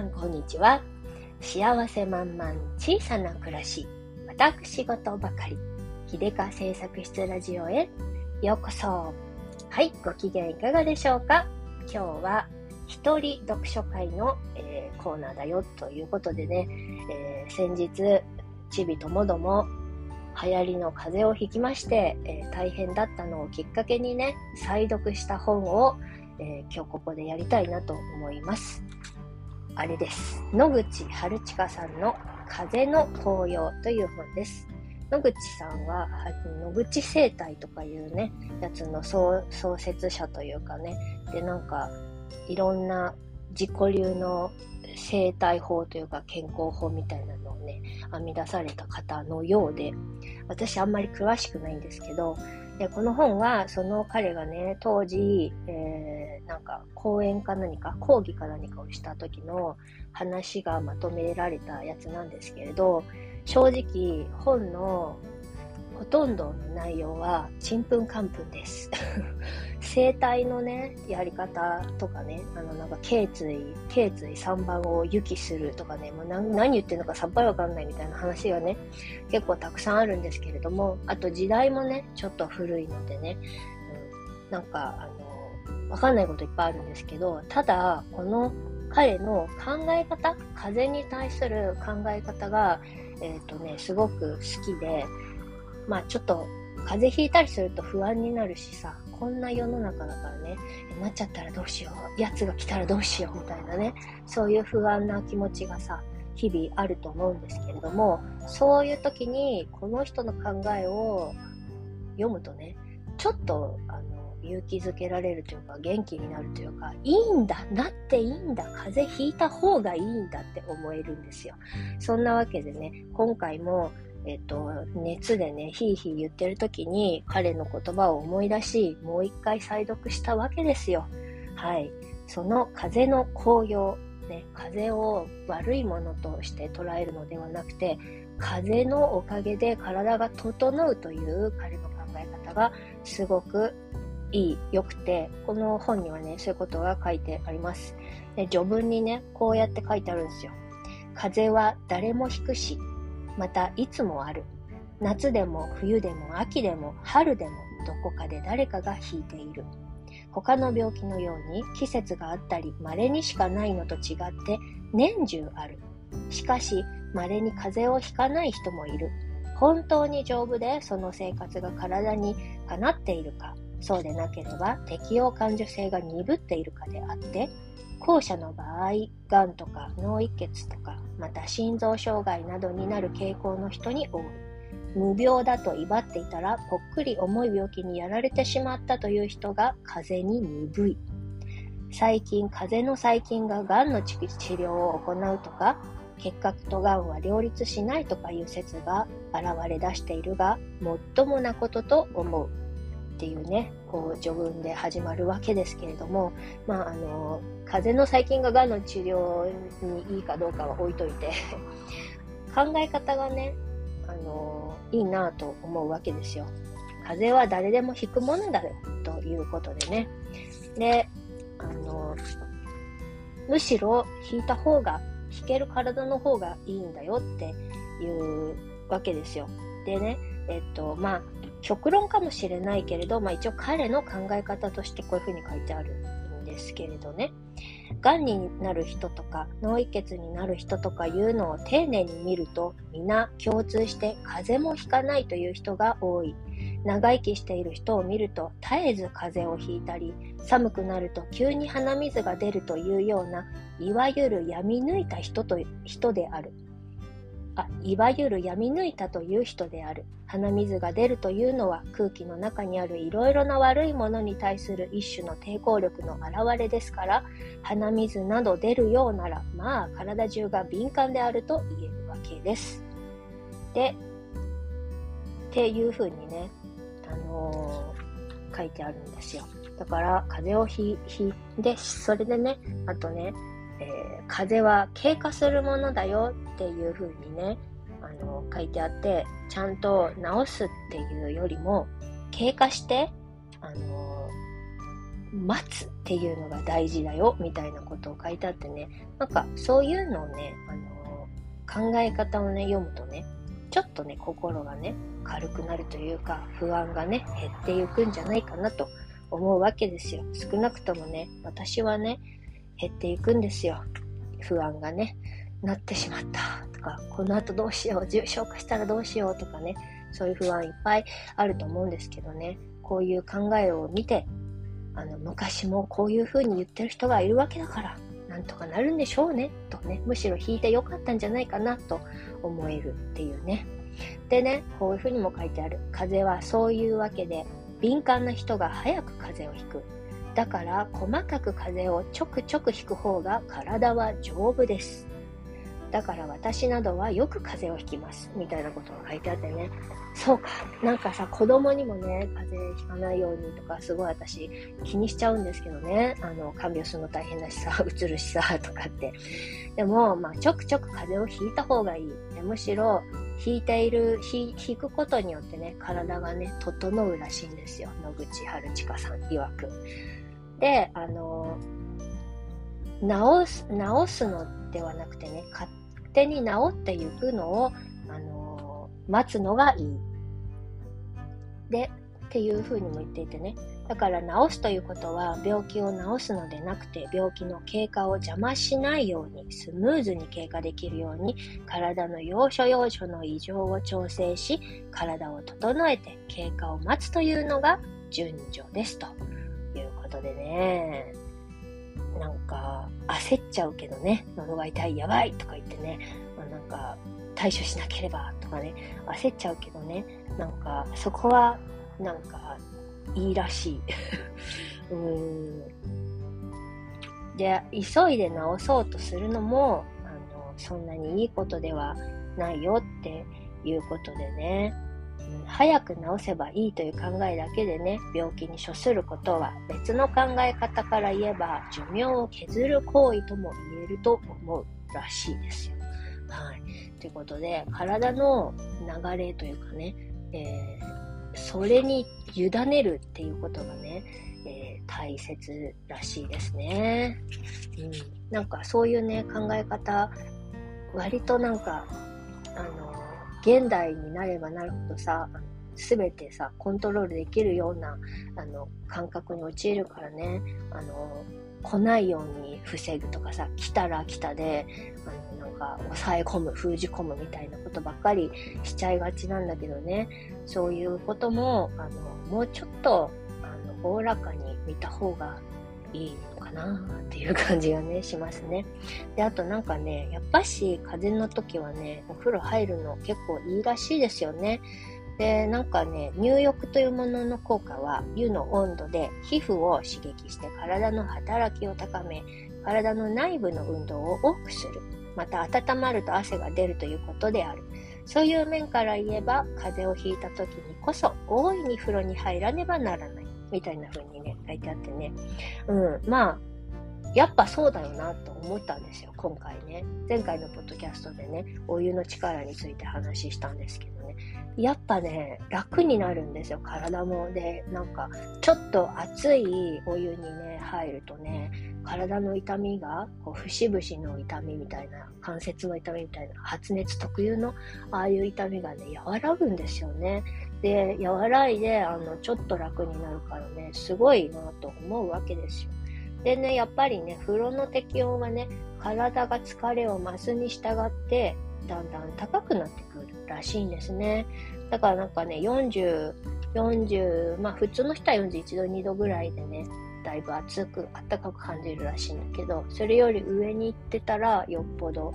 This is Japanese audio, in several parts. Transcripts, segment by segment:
さんこんにちは。幸せ満々小さな暮らし、私事ばかり。秀香製作室ラジオへようこそ。はい、ご機嫌いかがでしょうか？今日は一人読書会の、えー、コーナーだよということでね、えー、先日、ちびともども流行りの風邪をひきまして、えー、大変だったのをきっかけにね、再読した本を、え今日ここでやりたいなと思います。あれです。野口春近さんの風の紅葉という本です。野口さんは、野口生態とかいうね、やつの創設者というかね、で、なんか、いろんな自己流の生態法というか健康法みたいなのをね、編み出された方のようで、私あんまり詳しくないんですけど、でこの本はその彼がね、当時、えー、なんか講演か何か、講義か何かをした時の話がまとめられたやつなんですけれど、正直本のほとんどの内容はちんぷんかんぷんです。生体のね、やり方とかね、あのなんか頸椎、頸椎3番を輸気するとかね、もう何何言ってるのかさっぱりわかんないみたいな話がね、結構たくさんあるんですけれども、あと時代もね、ちょっと古いのでね、うん、なんかあの、わかんないこといっぱいあるんですけど、ただ、この彼の考え方、風に対する考え方が、えっ、ー、とね、すごく好きで、まあちょっと風邪ひいたりすると不安になるしさ、こんな世の中だからね、なっちゃったらどうしよう、やつが来たらどうしようみたいなね、そういう不安な気持ちがさ、日々あると思うんですけれども、そういう時にこの人の考えを読むとね、ちょっと、あの、勇気づけられるというか、元気になるというか、いいんだ、なっていいんだ、風邪ひいた方がいいんだって思えるんですよ。そんなわけでね、今回も、えっと、熱でね、ひいひい言ってる時に彼の言葉を思い出し、もう一回再読したわけですよ。はい。その風の紅葉、ね、風を悪いものとして捉えるのではなくて、風のおかげで体が整うという彼の考え方がすごくいい、良くて、この本にはね、そういうことが書いてあります。で序文にね、こうやって書いてあるんですよ。風は誰も引くし、またいつもある。夏でも冬でも秋でも春でもどこかで誰かが引いている。他の病気のように季節があったり稀にしかないのと違って年中ある。しかし稀に風邪をひかない人もいる。本当に丈夫でその生活が体にかなっているか、そうでなければ適応感受性が鈍っているかであって、後者の場合、がんとか脳一血とか、また心臓障害などになる傾向の人に多い。無病だと威張っていたら、ぽっくり重い病気にやられてしまったという人が風邪に鈍い。最近、風邪の細菌ががんの治療を行うとか、結核とがんは両立しないとかいう説が現れ出しているが、もっともなことと思う。っていうね、こう序文で始まるわけですけれども、まあ、あの、風邪の細菌ががんの治療にいいかどうかは置いといて 考え方がね、あの、いいなと思うわけですよ。風邪は誰でも引くものだよ、ということでね。で、あの、むしろ引いた方が、引ける体の方がいいんだよっていうわけですよ。でね、えっと、まあ、極論かもしれないけれど、まあ一応彼の考え方としてこういうふうに書いてあるんですけれどね。癌になる人とか脳溢血になる人とかいうのを丁寧に見ると皆共通して風邪もひかないという人が多い。長生きしている人を見ると絶えず風邪をひいたり寒くなると急に鼻水が出るというようないわゆる闇抜いた人と人である。いわゆる闇抜いたという人である。鼻水が出るというのは空気の中にあるいろいろな悪いものに対する一種の抵抗力の表れですから、鼻水など出るようなら、まあ体中が敏感であると言えるわけです。で、っていう風にね、あのー、書いてあるんですよ。だから、風邪をひいて、それでね、あとね、風は経過するものだよっていう風にね、あの、書いてあって、ちゃんと治すっていうよりも、経過して、あの、待つっていうのが大事だよみたいなことを書いてあってね。なんかそういうのをね、あの、考え方をね読むとねちょっとね心がね軽くなるというか不安がね減っていくんじゃないかなと思うわけですよ。少なくともね私はね減っていくんですよ。不安がねなってしまった。とかこの後どうしよう重症化したらどうしようとかねそういう不安いっぱいあると思うんですけどね。こういう考えを見てあの昔もこういう風に言ってる人がいるわけだからなんとかなるんでしょうねとねむしろ引いてよかったんじゃないかなと思えるっていうね。でねこういう風にも書いてある。風邪はそういうわけで敏感な人が早く風邪をひく。だから細かく風邪をちょくちょくひく方が体は丈夫ですだから私などはよく風邪をひきます。みたいなことが書いてあってね。そうか。なんかさ、子供にもね、風邪ひかないようにとか、すごい私気にしちゃうんですけどね。あの、看病するの大変だしさ、うつるしさ、とかって。でも、まあ、ちょくちょく風邪をひいた方がいい。むしろ、引いている、引くことによってね、体がね、整うらしいんですよ。野口春近さん曰く。で、あの、治す、治すのではなくてね勝、手に治っていくのを、あの、待つのがいい。で、っていうふうにも言っていてね。だから治すということは病気を治すのでなくて病気の経過を邪魔しないようにスムーズに経過できるように体の要所要所の異常を調整し体を整えて経過を待つというのが順序ですとことでね。なんか焦っちゃうけどね、喉が痛い、やばいとか言ってね、まあ、なんか対処しなければとかね、焦っちゃうけどね、なんかそこはなんかいいらしい。うーん。で、急いで治そうとするのも、あの、そんなにいいことではないよっていうことでね、早く治せばいいという考えだけでね、病気に処することは別の考え方から言えば寿命を削る行為とも言えると思うらしいですよ。はい。ということで、体の流れというかね、えー、それに委ねるっていうことがね、えー、大切らしいですね。うん。なんかそういうね、考え方、割となんか、あの、現代になればなるほどさ、すべてさ、コントロールできるような、あの、感覚に陥るからね、あの、来ないように防ぐとかさ、来たら来たで、あの、なんか、抑え込む、封じ込むみたいなことばっかりしちゃいがちなんだけどね、そういうことも、あの、もうちょっと、あの、おおらかに見た方がいいなっていう感じがね、しますね。で、あとなんかね、やっぱし風邪の時はね、お風呂入るの結構いいらしいですよね。で、なんかね、入浴というものの効果は湯の温度で皮膚を刺激して体の働きを高め、体の内部の運動を多くする。また温まると汗が出るということである。そういう面から言えば、風邪をひいた時にこそ大いに風呂に入らねばならない。みたいな風にね、書いてあってね。うん、まあ、やっぱそうだよなと思ったんですよ、今回ね。前回のポッドキャストでね、お湯の力について話したんですけどね。やっぱね、楽になるんですよ、体も。で、なんか、ちょっと熱いお湯にね、入るとね、体の痛みが、こう節々の痛みみたいな、関節の痛みみたいな、発熱特有の、ああいう痛みがね、和らぐんですよね。で、和らいで、あの、ちょっと楽になるからね、すごいなと思うわけですよ。でね、やっぱりね、風呂の適温はね、体が疲れを増すに従って、だんだん高くなってくるらしいんですね。だからなんかね、40、40、まあ普通の人は41度、2度ぐらいでね、だいぶ暑く、暖かく感じるらしいんだけど、それより上に行ってたら、よっぽど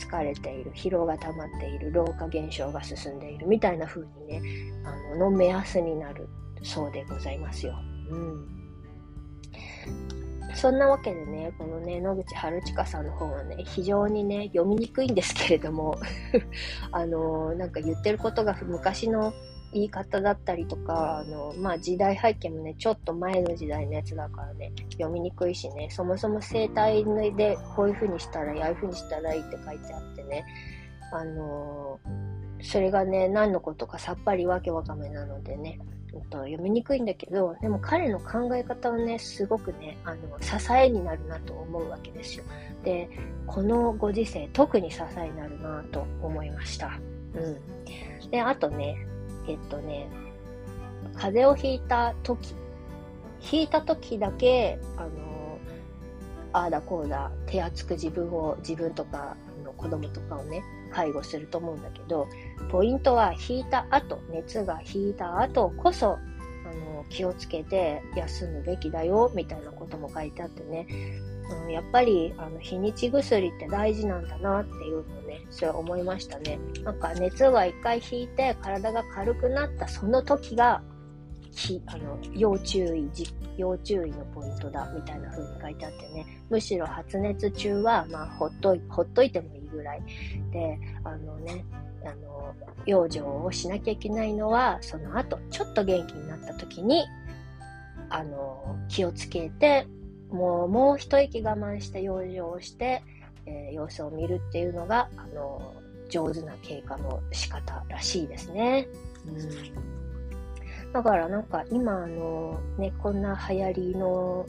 疲れている、疲労が溜まっている、老化現象が進んでいるみたいな風にね、あの、の目安になるそうでございますよ。うん。そんなわけでね、このね、野口春近さんの本はね、非常にね、読みにくいんですけれども、あの、なんか言ってることが昔の言い方だったりとか、あの、まあ、時代背景もね、ちょっと前の時代のやつだからね、読みにくいしね、そもそも生態でこういう風にしたらいい、ああいう風にしたらいいって書いてあってね、あのそれがね、何のことかさっぱりわけわかめなのでね、うんと、読みにくいんだけど、でも彼の考え方はね、すごくね、あの、支えになるなと思うわけですよ。で、このご時世、特に支えになるなと思いました。うん。で、あとね、えっとね、風邪をひいた時、ひいた時だけ、あの、ああだこうだ、手厚く自分を、自分とか、の子供とかをね、介護すると思うんだけど、ポイントは引いた後、熱が引いた後こそ、あの、気をつけて休むべきだよ、みたいなことも書いてあってね、うん、やっぱり、あの、日にち薬って大事なんだなっていうのをね、それは思いましたね。なんか熱が一回引いて体が軽くなったその時が、ひ、あの、要注意、要注意のポイントだ、みたいな風に書いてあってね、むしろ発熱中は、まあ、ほっとい、ほっといてもいいぐらいで、あのね、あの、養生をしなきゃいけないのは、その後、ちょっと元気になった時に、あの、気をつけて、もう、もう一息我慢して養生をして、えー、様子を見るっていうのが、あの、上手な経過の仕方らしいですね。うん。だからなんか今あの、ね、こんな流行りの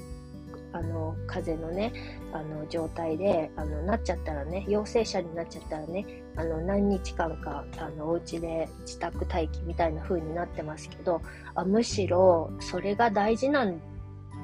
あの、風邪のね、あの、状態で、あの、なっちゃったらね、陽性者になっちゃったらね、あの、何日間か、あの、お家で自宅待機みたいな風になってますけど、あむしろ、それが大事なん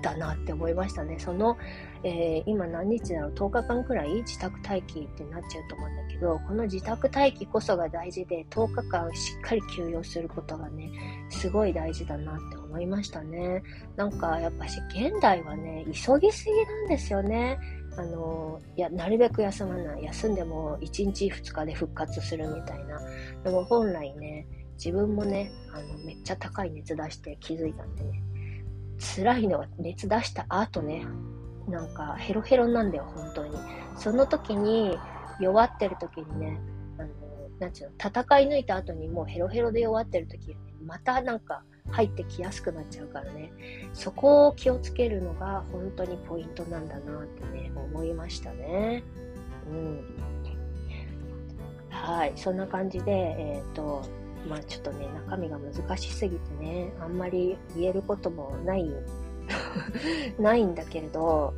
だなって思いましたね。その、えー、今何日だろう、10日間くらい？自宅待機ってなっちゃうと思うんだけど、この自宅待機こそが大事で、10日間しっかり休養することがね、すごい大事だなって思いましたね。なんか、やっぱし、現代はね、急ぎすぎなんですよね。あの、いや、なるべく休まない。休んでも1日2日で復活するみたいな。でも本来ね、自分もね、あの、めっちゃ高い熱出して気づいたんでね、辛いのは熱出した後ね、なんかヘロヘロなんだよ、本当に。その時に、弱ってる時にね、あの、なんちゅうの、戦い抜いた後にもうヘロヘロで弱ってる時、またなんか入ってきやすくなっちゃうからね、そこを気をつけるのが本当にポイントなんだなってね、思いましたね。うん。はい、そんな感じで、えっ、ー、と、まあちょっとね、中身が難しすぎてね、あんまり言えることもない ないんだけれど、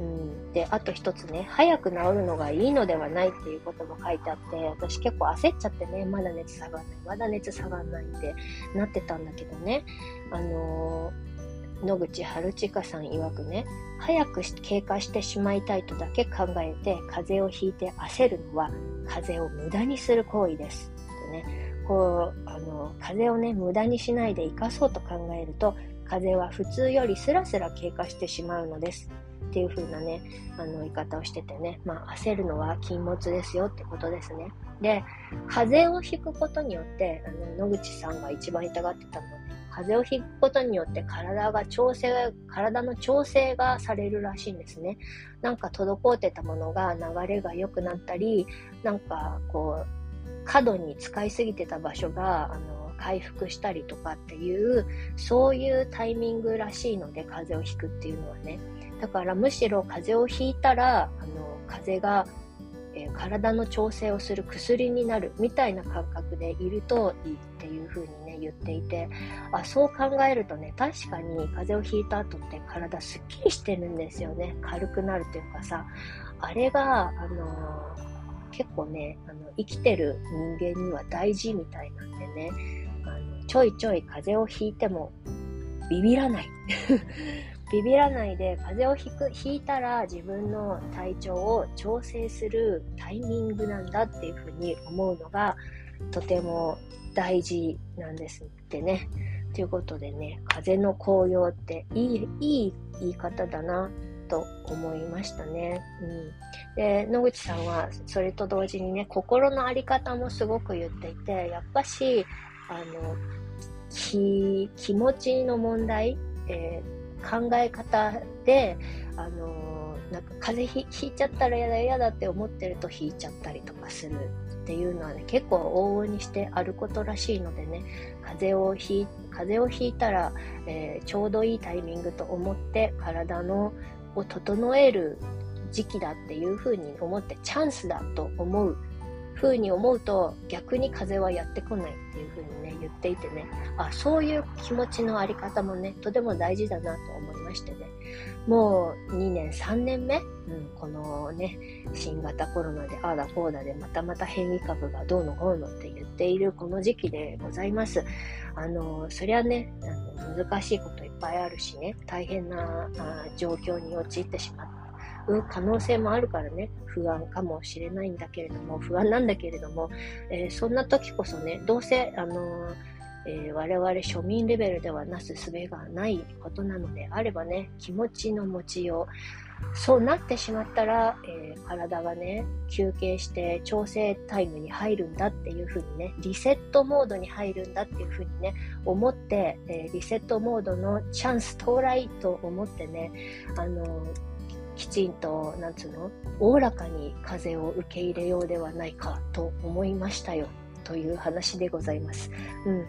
うん、で、あと一つね、早く治るのがいいのではないっていうことも書いてあって、私結構焦っちゃってね、まだ熱下がんない、まだ熱下がんないってなってたんだけどね、あのー、野口春近さん曰くね、早く経過してしまいたいとだけ考えて、風邪をひいて焦るのは、風邪を無駄にする行為です。ってね、こう、あの、風をね、無駄にしないで生かそうと考えると、風は普通よりスラスラ経過してしまうのです。っていう風なね、あの言い方をしててね、まあ焦るのは禁物ですよってことですね。で、風邪をひくことによって、あの野口さんが一番痛がってたのは、ね、風邪をひくことによって体が調整、体の調整がされるらしいんですね。なんか滞ってたものが流れが良くなったり、なんかこう、過度に使いすぎてた場所が、あの、回復したりとかっていう、そういうタイミングらしいので、風邪をひくっていうのはね。だからむしろ風邪をひいたら、あの、風邪が、えー、体の調整をする薬になるみたいな感覚でいるといいっていう風にね、言っていて、あ、そう考えるとね、確かに風邪をひいた後って体すっきりしてるんですよね。軽くなるというかさ、あれが、あのー、結構ね、あの、生きてる人間には大事みたいなんでねあの、ちょいちょい風邪をひいてもビビらない。ビビらないで風邪をひくひいたら自分の体調を調整するタイミングなんだっていうふうに思うのがとても大事なんですってね。ということでね、風の紅葉っていい、いい言い方だなと思いましたね。うん。で、野口さんはそれと同時にね、心のあり方もすごく言っていて、やっぱし、あの、気、持ちの問題、えー、考え方で、あのなんか風邪ひいちゃったら嫌だ嫌だって思ってると引いちゃったりとかするっていうのはね、結構往々にしてあることらしいのでね、風邪をひい、風邪をひいたら、えー、ちょうどいいタイミングと思って体のを整える時期だっていうふうに思ってチャンスだと思う風に思うと逆に風はやってこないっていう風にね、言っていてね、あ、そういう気持ちのあり方もね、とても大事だなと思いましてね、もう2年、3年目、うん、このね、新型コロナでああだこうだでまたまた変異株がどうのこうのって言っているこの時期でございます。あの、そりゃね、あ難しいこといっぱいあるしね、大変なあ状況に陥ってしまう可能性もあるからね、不安かもしれないんだけれども、不安なんだけれども、えー、そんな時こそね、どうせ、あのーえー、我々庶民レベルではなすすべがないことなのであればね、気持ちの持ちよう、そうなってしまったら、えー、体がね、休憩して調整タイムに入るんだっていうふうにね、リセットモードに入るんだっていうふうにね、思って、えー、リセットモードのチャンス到来と思ってね、あのきちんと、なんつうの、おおらかに風を受け入れようではないかと思いましたよ。という話でございます。うん。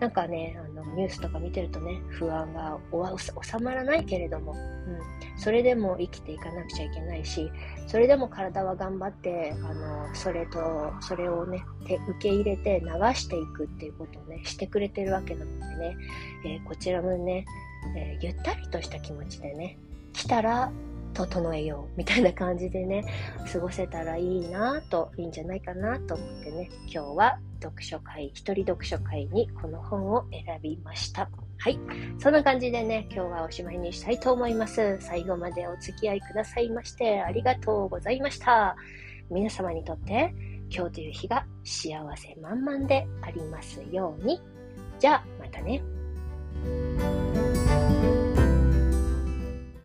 なんかね、あの、ニュースとか見てるとね、不安が収まらないけれども、うん。それでも生きていかなくちゃいけないし、それでも体は頑張って、あの、それと、それをね、受け入れて流していくっていうことをね、してくれてるわけなのでね、えー、こちらもね、えー、ゆったりとした気持ちでね、来たら整えようみたいな感じでね、過ごせたらいいなと、いいんじゃないかなと思ってね、今日は読書会、一人読書会にこの本を選びました。はい。そんな感じでね、今日はおしまいにしたいと思います。最後までお付き合いくださいましてありがとうございました。皆様にとって今日という日が幸せ満々でありますように。じゃあ、またね。